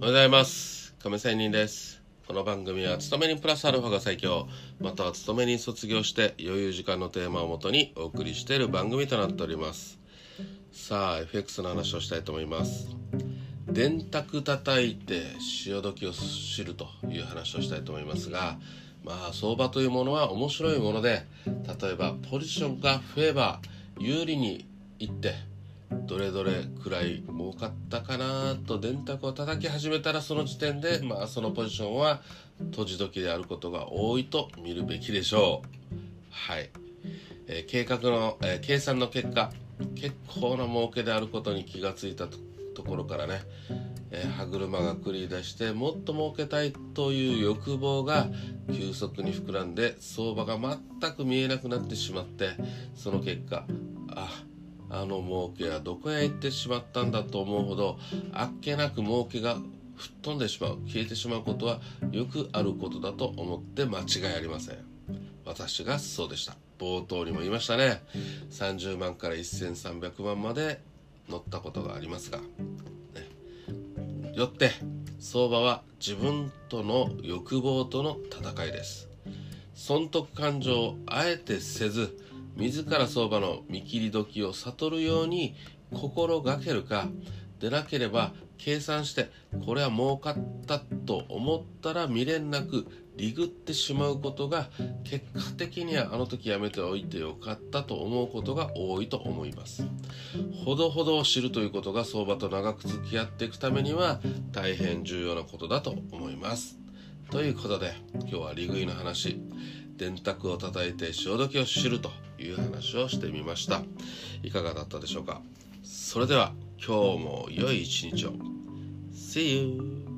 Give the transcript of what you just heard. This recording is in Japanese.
おはようございます。亀仙人です。この番組は勤めにプラスアルファが最強。または勤めに卒業して余裕時間のテーマをもとにお送りしている番組となっております。さあ FX の話をしたいと思います。電卓叩いて潮時を知るという話をしたいと思いますがまあ相場というものは面白いもので例えばポジションが増えば有利にいってどれどれくらい儲かったかなと電卓を叩き始めたらその時点でまあそのポジションは閉じ時であることが多いと見るべきでしょう。はい、えー、計画の、えー、計算の結果結構な儲けであることに気がついたところからね、えー、歯車が繰り出してもっと儲けたいという欲望が急速に膨らんで相場が全く見えなくなってしまってその結果ああの儲けはどこへ行ってしまったんだと思うほどあっけなく儲けが吹っ飛んでしまう消えてしまうことはよくあることだと思って間違いありません。私がそうでした。冒頭にも言いましたね。30万から1300万まで乗ったことがありますが、ね、よって相場は自分との欲望との戦いです。損得感情をあえてせず自ら相場の見切り時を悟るように心がけるかでなければ計算してこれは儲かったと思ったら未練なくリグってしまうことが結果的にはあの時やめておいてよかったと思うことが多いと思います。ほどほどを知るということが相場と長く付き合っていくためには大変重要なことだと思います。ということで今日は利食いの話電卓を叩いて潮時を知ると。いう話をしてみました。いかがだったでしょうか？それでは今日も良い一日を。See you!